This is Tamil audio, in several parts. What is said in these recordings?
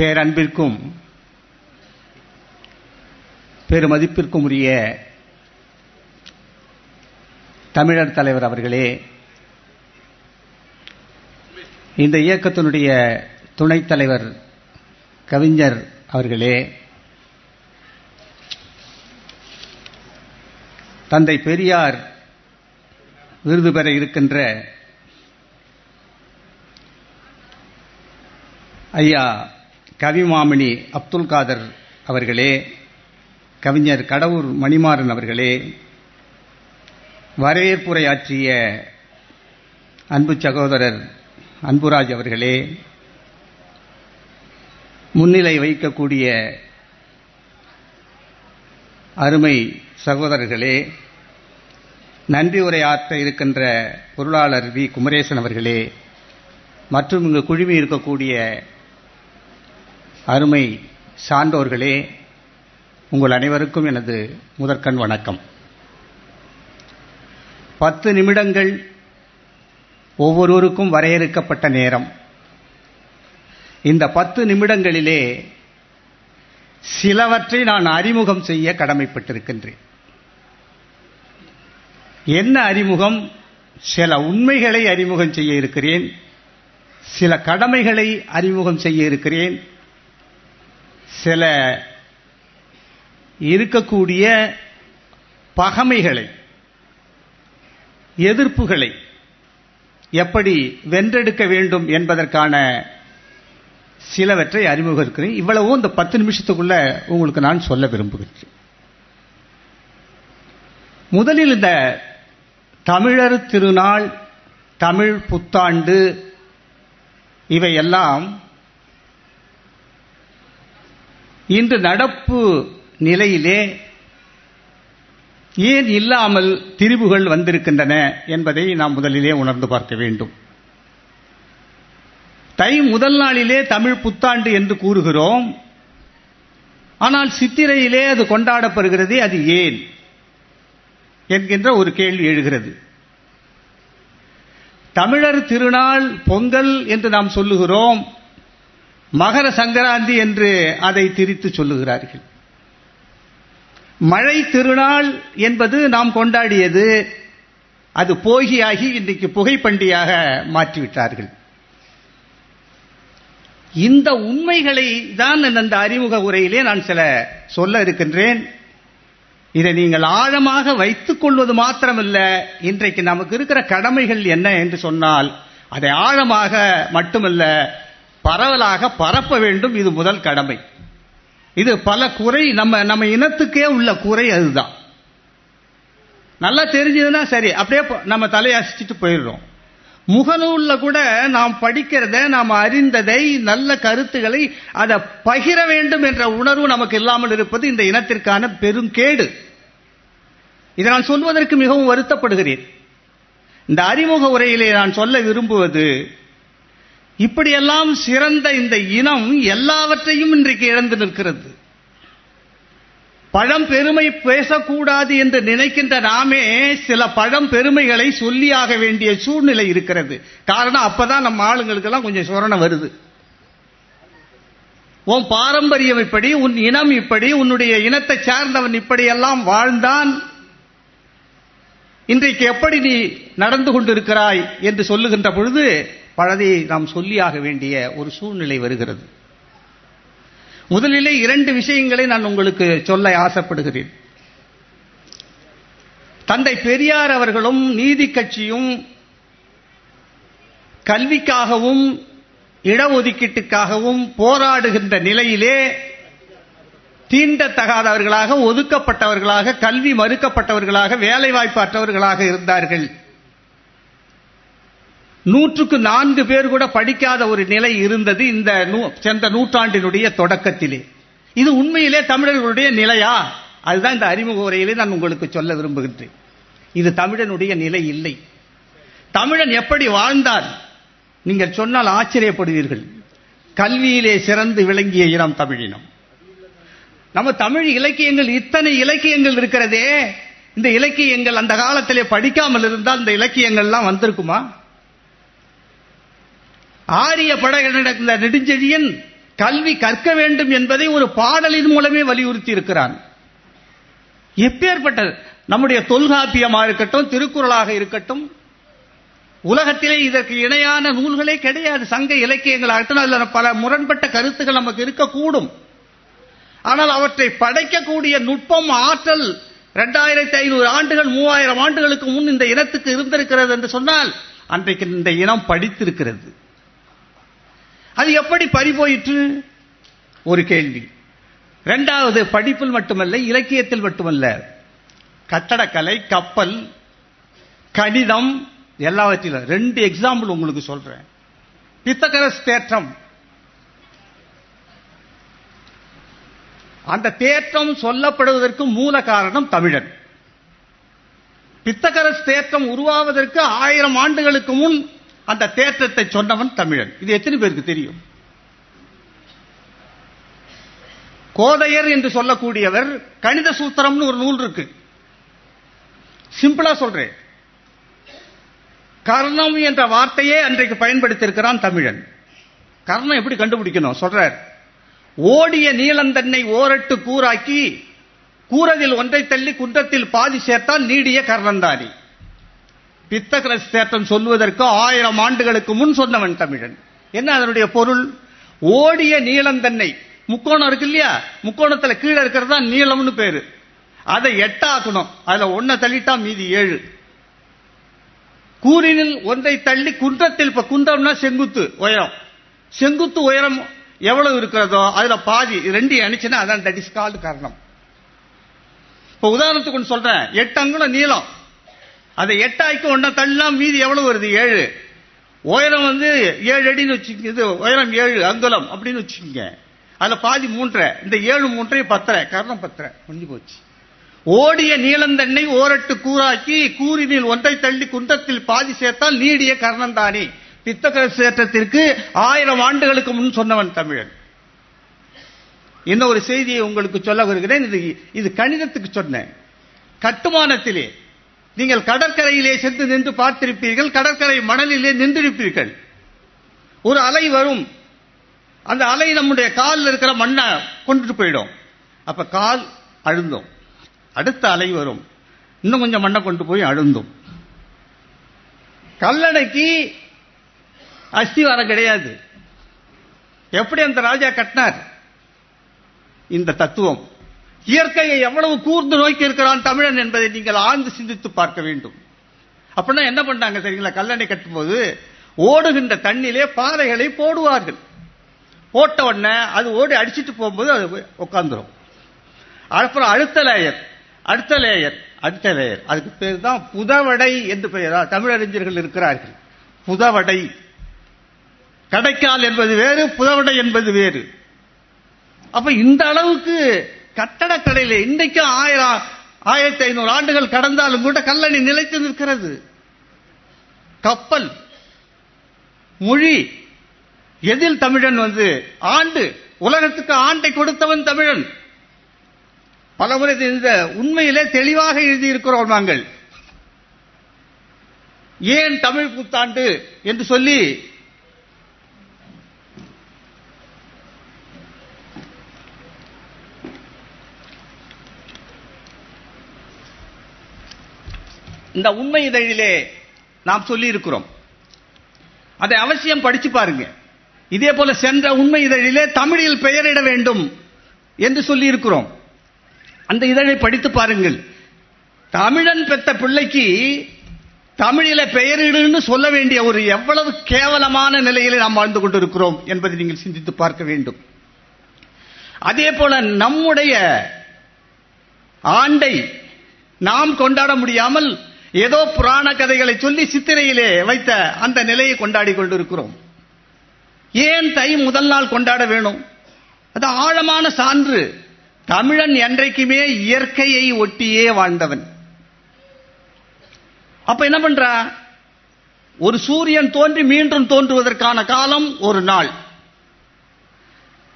பேரன்பிற்கும் பெருமதிப்பிற்கும் உரிய தமிழர் தலைவர் அவர்களே இந்த இயக்கத்தினுடைய துணைத் தலைவர் கவிஞர் அவர்களே தந்தை பெரியார் விருது பெற இருக்கின்ற ஐயா கவிமாமணி அப்துல் காதர் அவர்களே கவிஞர் கடவுர் மணிமாறன் அவர்களே வரவேற்புரையாற்றிய அன்பு சகோதரர் அன்புராஜ் அவர்களே முன்னிலை வைக்கக்கூடிய அருமை சகோதரர்களே நன்றி உரையாற்ற இருக்கின்ற பொருளாளர் வி. குமரேசன் அவர்களே மற்றும் இங்கு குழுமி இருக்கக்கூடிய அருமை சான்றோர்களே உங்கள் அனைவருக்கும் எனது முதற்கண் வணக்கம். பத்து நிமிடங்கள் ஒவ்வொருவருக்கும் வரையறுக்கப்பட்ட நேரம். இந்த பத்து நிமிடங்களிலே சிலவற்றை நான் அறிமுகம் செய்ய கடமைப்பட்டிருக்கின்றேன். என்ன அறிமுகம்? சில உண்மைகளை அறிமுகம் செய்ய இருக்கிறேன். சில கடமைகளை அறிமுகம் செய்ய இருக்கிறேன். சில இருக்கக்கூடிய பகமைகளை எதிர்ப்புகளை எப்படி வென்றெடுக்க வேண்டும் என்பதற்கான சிலவற்றை அறிமுகம் இவ்வளவும் இந்த பத்து நிமிஷத்துக்குள்ள உங்களுக்கு நான் சொல்ல விரும்புகிறேன். முதலில் இந்த தமிழர் திருநாள் தமிழ் புத்தாண்டு இவையெல்லாம் இன்று நடப்பு நிலையிலே ஏன் இல்லாமல் திரிவுகள் வந்திருக்கின்றன என்பதை நாம் முதலிலே உணர்ந்து பார்க்க வேண்டும். தை முதல் நாளிலே தமிழ் புத்தாண்டு என்று கூறுகிறோம். ஆனால் சித்திரையிலே அது கொண்டாடப்படுகிறது அது ஏன்? என்கின்ற ஒரு கேள்வி எழுகிறது. தமிழர் திருநாள் பொங்கல் என்று நாம் சொல்லுகிறோம். மகர சங்கராந்தி என்று அதை திரித்து சொல்லுகிறார்கள். மழை திருநாள் என்பது நாம் கொண்டாடியது அது போகியாகி இன்றைக்கு புகைப்பண்டியாக மாற்றிவிட்டார்கள். இந்த உண்மைகளை தான் அந்த அறிமுக உரையிலே நான் சில சொல்ல இருக்கின்றேன். இதை நீங்கள் ஆழமாக வைத்துக் கொள்வது மாத்திரமல்ல இன்றைக்கு நமக்கு இருக்கிற கடமைகள் என்ன என்று சொன்னால் அதை ஆழமாக மட்டுமல்ல பரவலாக பரப்ப வேண்டும் இது முதல் கடமை. இது பல குறை நம்ம நம்ம இனத்துக்கே உள்ள குறை அதுதான். நல்லா தெரிஞ்சதுன்னா சரி அப்படியே நம்ம தலையசிச்சுட்டு போயிடுறோம். முகநூல்ல கூட நாம் படிக்கிறத நாம் அறிந்ததை நல்ல கருத்துக்களை அதை பகிர வேண்டும் என்ற உணர்வு நமக்கு இல்லாமல் இருப்பது இந்த இனத்திற்கான பெரும் கேடு இதை நான் சொல்வதற்கு மிகவும் வருத்தப்படுகிறேன். இந்த அறிமுக உரையிலே நான் சொல்ல விரும்புவது இப்படியெல்லாம் சிறந்த இந்த இனம் எல்லாவற்றையும் இன்றைக்கு இழந்து நிற்கிறது. பழம் பெருமை பேசக்கூடாது என்று நினைக்கின்ற நாமே சில பழம் பெருமைகளை சொல்லியாக வேண்டிய சூழ்நிலை இருக்கிறது. காரணம் அப்பதான் நம்ம ஆளுங்களுக்கெல்லாம் கொஞ்சம் சுரணம் வருது. உன் பாரம்பரியம் இப்படி உன் இனம் இப்படி உன்னுடைய இனத்தை சார்ந்தவன் இப்படியெல்லாம் வாழ்ந்தான். இன்றைக்கு எப்படி நீ நடந்து கொண்டிருக்கிறாய் என்று சொல்லுகின்ற பொழுது பழதை நாம் சொல்லியாக வேண்டிய ஒரு சூழ்நிலை வருகிறது. முதலிலே இரண்டு விஷயங்களை நான் உங்களுக்கு சொல்ல ஆசைப்படுகிறேன். தந்தை பெரியார் அவர்களும் நீதி கட்சியும் கல்விக்காகவும் இடஒதுக்கீட்டுக்காகவும் போராடுகின்ற நிலையிலே தீண்டத்தகாதவர்களாக ஒதுக்கப்பட்டவர்களாக கல்வி மறுக்கப்பட்டவர்களாக வேலைவாய்ப்பு அற்றவர்களாக இருந்தார்கள். நூற்றுக்கு நான்கு பேர் கூட படிக்காத ஒரு நிலை இருந்தது இந்த சென்ற நூற்றாண்டினுடைய தொடக்கத்திலே. இது உண்மையிலே தமிழர்களுடைய நிலையா? அதுதான் இந்த அறிமுக உரையிலே நான் உங்களுக்கு சொல்ல விரும்புகின்றேன். இது தமிழனுடைய நிலை இல்லை. தமிழன் எப்படி வாழ்ந்தான் நீங்கள் சொன்னால் ஆச்சரியப்படுவீர்கள். கல்வியிலே சிறந்து விளங்கிய இனம் தமிழினம். நம்ம தமிழ் இலக்கியங்கள் இத்தனை இலக்கியங்கள் இருக்கிறதே. இந்த இலக்கியங்கள் அந்த காலத்திலே படிக்காமல் இருந்தால் இந்த இலக்கியங்கள்லாம் வந்திருக்குமா? ஆரிய படை நடந்த நெடுஞ்செழியன் கல்வி கற்க வேண்டும் என்பதை ஒரு பாடலின் மூலமே வலியுறுத்தி இருக்கிறான். எப்பேற்பட்ட நம்முடைய தொல்காப்பியமாக இருக்கட்டும் திருக்குறளாக இருக்கட்டும் உலகத்திலே இதற்கு இணையான நூல்களே கிடையாது. சங்க இலக்கியங்களாகட்டும் அதில் பல முரண்பட்ட கருத்துகள் நமக்கு இருக்கக்கூடும். ஆனால் அவற்றை படைக்கக்கூடிய நுட்பம் ஆற்றல் இரண்டாயிரத்தி ஐநூறு ஆண்டுகள் மூவாயிரம் ஆண்டுகளுக்கு முன் இந்த இனத்துக்கு இருந்திருக்கிறது என்று சொன்னால் அன்றைக்கு இந்த இனம் படித்திருக்கிறது. அது எப்படி பறிபோயிற்று? ஒரு கேள்வி. இரண்டாவது படிப்பில் மட்டுமல்ல இலக்கியத்தில் மட்டுமல்ல. கட்டடக்கலை கப்பல் கணிதம் எல்லாவற்றிலும். ரெண்டு எக்ஸாம்பிள் உங்களுக்கு சொல்றேன். பித்தகரஸ் தேற்றம். அந்த தேற்றம் சொல்லப்படுவதற்கு மூல காரணம் தமிழன். பித்தகரஸ் தேற்றம் உருவாவதற்கு ஆயிரம் ஆண்டுகளுக்கு முன் அந்த தேற்றத்தை சொன்னவன் தமிழன். இது எத்தனை பேருக்கு தெரியும்? கோதையர் என்று சொல்லக்கூடியவர் கணித சூத்திரம்னு ஒரு நூல் இருக்கு. சிம்பிளா சொல்றேன். கர்ணம் என்ற வார்த்தையே அன்றைக்கு பயன்படுத்தியிருக்கிறான் தமிழன். கர்ணம் எப்படி கண்டுபிடிக்கணும்? சொல்றார். ஓடிய நீளந்தன்னை ஓரட்டு கூறாக்கி கூறதில் ஒன்றை தள்ளி குன்றத்தில் பாதி சேர்த்தால் நீடிய கர்ணந்தாரி பித்தகரஸ் தேற்றம் சொல்வதற்கு ஆயிரம் ஆண்டுகளுக்கு முன் சொன்னவன் தமிழன். என்ன அதனுடைய பொருள்? ஓடிய நீளந்தன்னை முக்கோணம் இருக்கு இல்லையா? முக்கோணத்துல கீழே இருக்கிறது தான் நீளம்னு பேரு. அதை எட்டாக்கணும் அதுல ஒன்ன தள்ளிட்டா மீதி ஏழு. கூறினில் ஒன்றை தள்ளி குன்றத்தில் இப்ப குன்றம்னா செங்குத்து உயரம். செங்குத்து உயரம் எவ்வளவு இருக்கிறதோ அதுல பாதி ரெண்டு அணிச்சுன்னா அதான் தட் இஸ் கால்டு காரணம். இப்ப உதாரணத்துக்கு ஒன்று சொல்றேன். எட்டு அங்குலம் நீளம். அதை எட்டாய்க்கு ஒன்றா தள்ளினா மீதி எவ்வளவு வருது? ஏழு. உயரம் வந்து ஏழு அடின்னு வச்சுக்க இது உயரம் ஏழு அங்குலம் அப்படின்னு வச்சுக்கோங்க. அதுல பாதி மூன்றரை இந்த ஏழு மூன்றை பத்தரை கரணம் பத்தரை. முடிஞ்சு போச்சு. ஓடிய நீளந்தண்ணை ஓரட்டு கூறாக்கி கூறினில் ஒன்றை தள்ளி குன்றத்தில் பாதி சேர்த்தால் நீடிய கர்ணந்தானே பித்தக சேற்றத்திற்கு ஆயிரம் ஆண்டுகளுக்கு முன் சொன்னவன் தமிழன். இன்னொரு செய்தியை உங்களுக்கு சொல்ல வருகிறேன். இது இது கணிதத்துக்கு சொன்னேன். கட்டுமானத்திலே நீங்கள் கடற்கரையிலே சென்று நின்று பார்த்திருப்பீர்கள் கடற்கரை மணலிலே நின்றிருப்பீர்கள். ஒரு அலை வரும். அந்த அலை நம்முடைய காலில் இருக்கிற மண்ணை கொண்டுட்டு போயிடும். அப்ப கால் அழுந்தோம். அடுத்த அலை வரும். இன்னும் கொஞ்சம் மண்ணை கொண்டு போய் அழுந்தும். கல்லணைக்கு அஸ்திவாரம் கிடையாது. எப்படி அந்த ராஜா கட்டினார்? இந்த தத்துவம். இயற்கையை எவ்வளவு கூர்ந்து நோக்கி இருக்கிறான் தமிழன் என்பதை நீங்கள் ஆழ்ந்து சிந்தித்து பார்க்க வேண்டும். அப்படின்னா என்ன பண்ணாங்க சரிங்களா? கல்லணை கட்டும்போது ஓடுகின்ற தண்ணிலே பாறைகளை போடுவார்கள். போட்ட உடனே அது ஓடி அடிச்சிட்டு போகும்போது அது உட்காந்துரும் அப்புறம் அடுத்த லேயர் அடுத்த லேயர் அடுத்த லேயர் அதுக்கு பேர் தான் புதவடை என்று பெயரா தமிழறிஞர்கள் இருக்கிறார்கள். புதவடை. கடைக்கால் என்பது வேறு புதவடை என்பது வேறு. அப்ப இந்த அளவுக்கு கட்டடக்கடையில இன்னைக்கும் ஆயிரம் ஆயிரத்தி ஐநூறு ஆண்டுகள் கடந்தாலும் கூட கல்லணி நிலைத்து நிற்கிறது. கப்பல் மொழி எதில் தமிழன் வந்து? ஆண்டு உலகத்துக்கு ஆண்டை கொடுத்தவன் தமிழன். பலமுறை இந்த உண்மையிலே தெளிவாக எழுதியிருக்கிறோம் நாங்கள். ஏன் தமிழ் புத்தாண்டு என்று சொல்லி இந்த உண்மை இதழிலே நாம் சொல்லி இருக்கிறோம் அதை அவசியம் படிச்சு பாருங்க. இதே போல சென்ற உண்மை இதழிலே தமிழில் பெயரிட வேண்டும் என்று சொல்லி இருக்கிறோம் அந்த இதழை படித்து பாருங்கள். தமிழன் பெற்ற பிள்ளைக்கு தமிழில பெயரிடுன்னு சொல்ல வேண்டிய ஒரு எவ்வளவு கேவலமான நிலையில நாம் வாழ்ந்து கொண்டிருக்கிறோம் என்பதை நீங்கள் சிந்தித்து பார்க்க வேண்டும். அதே போல நம்முடைய ஆண்டை நாம் கொண்டாட முடியாமல் ஏதோ புராண கதைகளை சொல்லி சித்திரையிலே வைத்த அந்த நிலையை கொண்டாடி கொண்டிருக்கிறோம். ஏன் தை முதல் நாள் கொண்டாட வேணும்? அது ஆழமான சான்று. தமிழன் என்றைக்குமே இயற்கையை ஒட்டியே வாழ்ந்தவன். அப்ப என்ன பண்றா? ஒரு சூரியன் தோன்றி மீண்டும் தோன்றுவதற்கான காலம் ஒரு நாள்.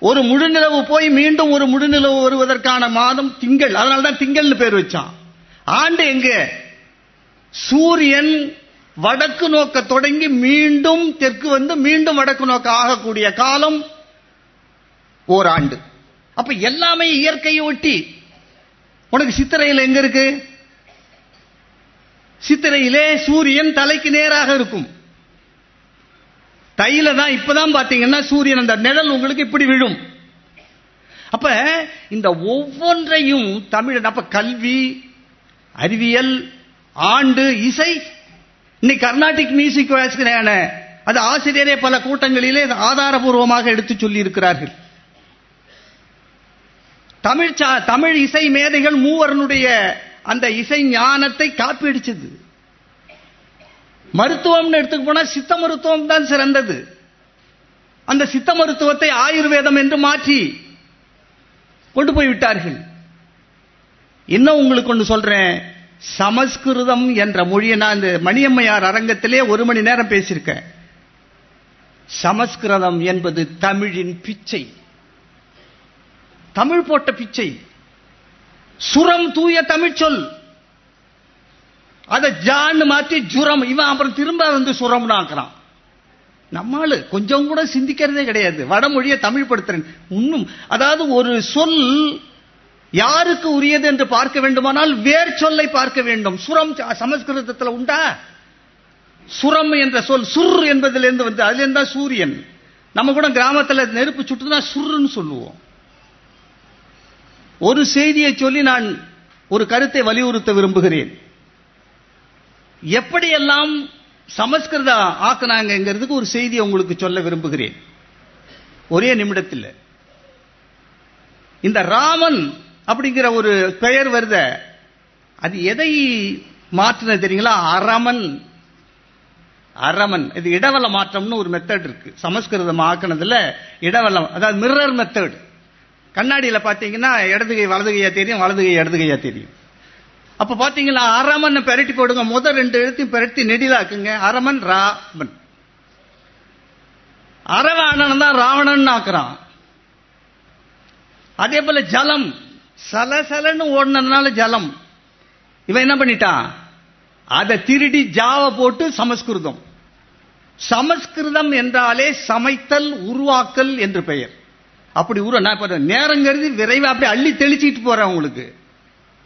ஒரு முழுநிலவு போய் மீண்டும் ஒரு முழுநிலவு வருவதற்கான மாதம் திங்கள். அதனால தான் திங்கள்னு பேர் வச்சான். ஆண்டு எங்கே? சூரியன் வடக்கு நோக்க தொடங்கி மீண்டும் தெற்கு வந்து மீண்டும் வடக்கு நோக்க ஆகக்கூடிய காலம் ஓராண்டு. அப்ப எல்லாமே இயற்கையை ஒட்டி. உனக்கு சித்திரையில் எங்க இருக்கு? சித்திரையிலே சூரியன் தலைக்கு நேராக இருக்கும். தையில தான் இப்பதான் பாத்தீங்கன்னா சூரியன் அந்த நிழல் உங்களுக்கு இப்படி விழும். அப்ப இந்த ஒவ்வொன்றையும் தமிழ் அப்ப கல்வி அறிவியல் ஆண்டு இசை. இன்னைக்கு கர்நாடிக் மியூசிக் வாசிக்கிறான. அது ஆசிரியரே பல கூட்டங்களிலே ஆதாரபூர்வமாக எடுத்து சொல்லி இருக்கிறார்கள் தமிழ் சா- தமிழ் இசை மேதைகள் மூவரனுடைய அந்த இசை ஞானத்தை காப்பீடிச்சது. மருத்துவம்னு எடுத்துக்க போனா சித்த மருத்துவம் தான் சிறந்தது. அந்த சித்த மருத்துவத்தை ஆயுர்வேதம் என்று மாற்றி கொண்டு போய் விட்டார்கள். இன்னும் உங்களுக்கு ஒன்று சொல்றேன்? சமஸ்கிருதம் என்ற மொழியை நான் இந்த மணியம்மையார் அரங்கத்திலே ஒரு மணி நேரம் பேசியிருக்கேன். சமஸ்கிருதம் என்பது தமிழின் பிச்சை. தமிழ் போட்ட பிச்சை. சுரம் தூய தமிழ் சொல். அதை ஜான்னு மாத்தி ஜுரம் இவன் அப்புறம் திரும்ப வந்து சுரம்னு ஆக்குறான். நம்மாளு கொஞ்சம் கூட சிந்திக்கிறதே கிடையாது. வடமொழியை தமிழ் படுத்துறேன் இன்னும் அதாவது ஒரு சொல் யாருக்கு உரியது என்று பார்க்க வேண்டுமானால் வேர் சொல்லை பார்க்க வேண்டும். சுரம் சமஸ்கிருதத்தில் உண்டா? சுரம் என்ற சொல் சுர் என்பதிலிருந்து வந்து அதுல இருந்தா சூரியன். நம்ம கூட கிராமத்துல நெருப்பு சுட்டுனா சுருன்னு சொல்லுவோம். ஒரு செய்தியை சொல்லி நான் ஒரு கருத்தை வலியுறுத்த விரும்புகிறேன். எப்படியெல்லாம் சமஸ்கிருத ஆக்கினாங்கிறதுக்கு ஒரு செய்தியை உங்களுக்கு சொல்ல விரும்புகிறேன். ஒரே நிமிடத்தில். இந்த ராமன் அப்படிங்கிற ஒரு பெயர் வருத. அது எதை மாற்றினது தெரியுங்களா? அரமன். அரமன். இது இடவல மாற்றம்னு ஒரு மெத்தட் இருக்கு. சமஸ்கிருதம் ஆக்கினதுல இடவலம் அதாவது மிரர் மெத்தட் கண்ணாடியில் பார்த்தீங்கன்னா இடதுகை வலதுகையா தெரியும் வலதுகை இடதுகையா தெரியும். அப்ப பாத்தீங்களா அரமன் பெரட்டி போடுங்க. முதல் ரெண்டு எழுத்தையும் பெரட்டி நெடிலாக்குங்க. அரமன் ராமன். அரவாணன் தான் ராவணன் ஆக்குறான். அதே போல ஜலம். சலசலன்னு ஓடினதுனால ஜலம். இவன் என்ன பண்ணிட்டான் அதை திருடி ஜாவ போட்டு சமஸ்கிருதம். சமஸ்கிருதம் என்றாலே சமைத்தல் உருவாக்கல் என்று பெயர். அப்படி உரு நான் இப்போ நேரம் கருதி விரைவா அப்படி அள்ளி தெளிச்சிட்டு போறேன் உங்களுக்கு.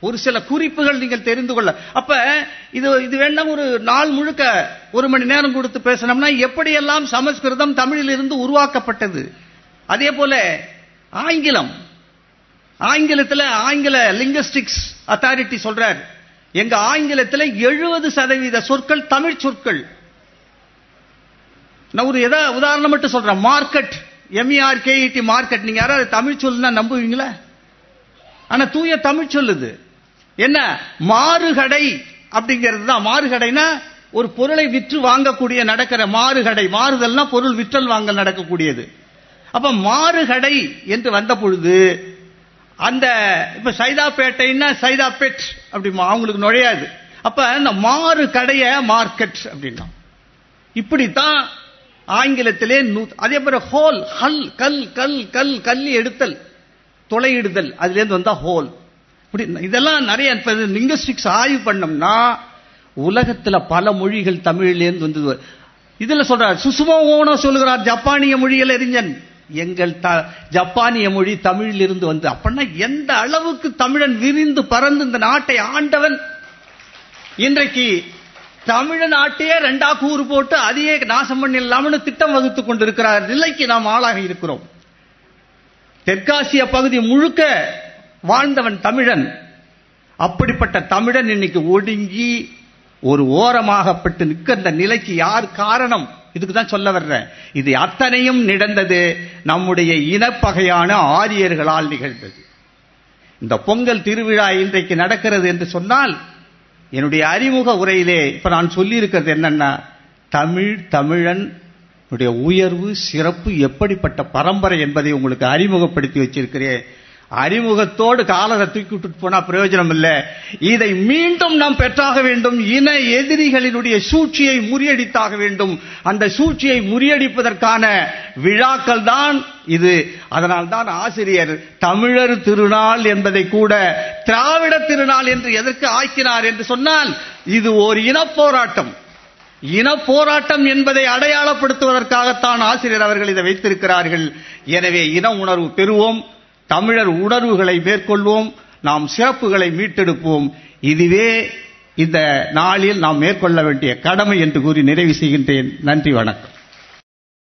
ஒரு சில குறிப்புகள் நீங்கள் தெரிந்து கொள்ள. அப்ப இது இது வேண்டாம் ஒரு நாள் முழுக்க ஒரு மணி நேரம் கொடுத்து பேசணும்னா எப்படியெல்லாம் சமஸ்கிருதம் தமிழில் இருந்து உருவாக்கப்பட்டது? அதே போல ஆங்கிலம். ஆங்கிலத்தில் ஆங்கில லிங்குஸ்டிக்ஸ் அத்தாரிட்டி சொல்றார். எங்க ஆங்கிலத்தில் எழுபது சதவீத சொற்கள் தமிழ் சொற்கள். நான் ஒரு எதா உதாரணம் மட்டும் சொல்றேன். Market market market. நீங்க யாராவது தமிழ் சொல்லுனா நம்புவீங்களா? ஆனா தூய தமிழ் சொல்லுது. என்ன? மாறுகடை அப்படிங்கிறது தான். மாறுகடைனா ஒரு பொருளை விற்று வாங்கக்கூடிய நடக்கிற மாறுகடை. மாறுதல்னா பொருள் விற்றல் வாங்கல் நடக்கக்கூடியது. அப்ப மாறுகடை என்று வந்த பொழுது அந்த இப்ப சைதாப்பேட்டைன்னா சைதாப்பேட் அப்படி அவங்களுக்கு நுழையாது. அப்ப இந்த மாறு கடைய மார்க்கெட் அப்படின்னா. இப்படித்தான் ஆங்கிலத்திலே அதே போல ஹோல் ஹல் கல் கல் கல் கல் எடுத்தல் துளையிடுதல் அதுல இருந்து வந்தா ஹோல். இப்படி இதெல்லாம் நிறைய லிங்கஸ்டிக்ஸ் ஆய்வு பண்ணோம்னா உலகத்துல பல மொழிகள் தமிழிலேருந்து வந்தது. இதுல சொல்றார் சுசுமோ ஓனோ சொல்லுகிறார் ஜப்பானிய மொழியில் அறிஞன் எங்கள் த- ஜப்பானிய மொழி தமிழில் இருந்து வந்து அப்படின்னா எந்த அளவுக்கு தமிழன் விரிந்து பறந்து இந்த நாட்டை ஆண்டவன்? இன்றைக்கு தமிழ் நாட்டையே ரெண்டா கூறு போட்டு அதையே நாசம் பண்ணிடலாம்னு திட்டம் வகுத்துக் கொண்டிருக்கிறார் நிலைக்கு நாம் ஆளாக இருக்கிறோம். தெற்காசிய பகுதி முழுக்க வாழ்ந்தவன் தமிழன். அப்படிப்பட்ட தமிழன் இன்னைக்கு ஒடுங்கி ஒரு ஓரமாகப்பட்டு நிற்கிற நிலைக்கு யார் காரணம்? இதுக்கு தான் சொல்ல வர்றேன். இது அத்தனையும் நிடந்தது நம்முடைய இனப்பகையான ஆரியர்களால் நிகழ்ந்தது. இந்த பொங்கல் திருவிழா இன்றைக்கு நடக்கிறது என்று சொன்னால் என்னுடைய அறிமுக உரையிலே இப்ப நான் சொல்லியிருக்கிறது என்னன்னா தமிழ் தமிழன் உடைய உயர்வு சிறப்பு எப்படிப்பட்ட பரம்பரை என்பதை உங்களுக்கு அறிமுகப்படுத்தி வச்சிருக்கிறேன். அறிமுகத்தோடு காலரை தூக்கி விட்டுட்டு போனா பிரயோஜனம் இல்லை இதை மீண்டும் நாம் பெற்றாக வேண்டும். இன எதிரிகளினுடைய சூழ்ச்சியை முறியடித்தாக வேண்டும். அந்த சூழ்ச்சியை முறியடிப்பதற்கான விழாக்கள் தான் இது. அதனால் தான் ஆசிரியர் தமிழர் திருநாள் என்பதை கூட திராவிட திருநாள் என்று எதற்கு ஆக்கினார் என்று சொன்னால் இது ஒரு இனப்போராட்டம். இன போராட்டம் என்பதை அடையாளப்படுத்துவதற்காகத்தான் ஆசிரியர் அவர்கள் இதை வைத்திருக்கிறார்கள். எனவே இன உணர்வு பெறுவோம். தமிழர் உணர்வுகளை மேற்கொள்வோம் நாம் சிறப்புகளை மீட்டெடுப்போம். இதுவே இந்த நாளில் நாம் மேற்கொள்ள வேண்டிய கடமை என்று கூறி நிறைவு செய்கின்றேன். நன்றி வணக்கம்.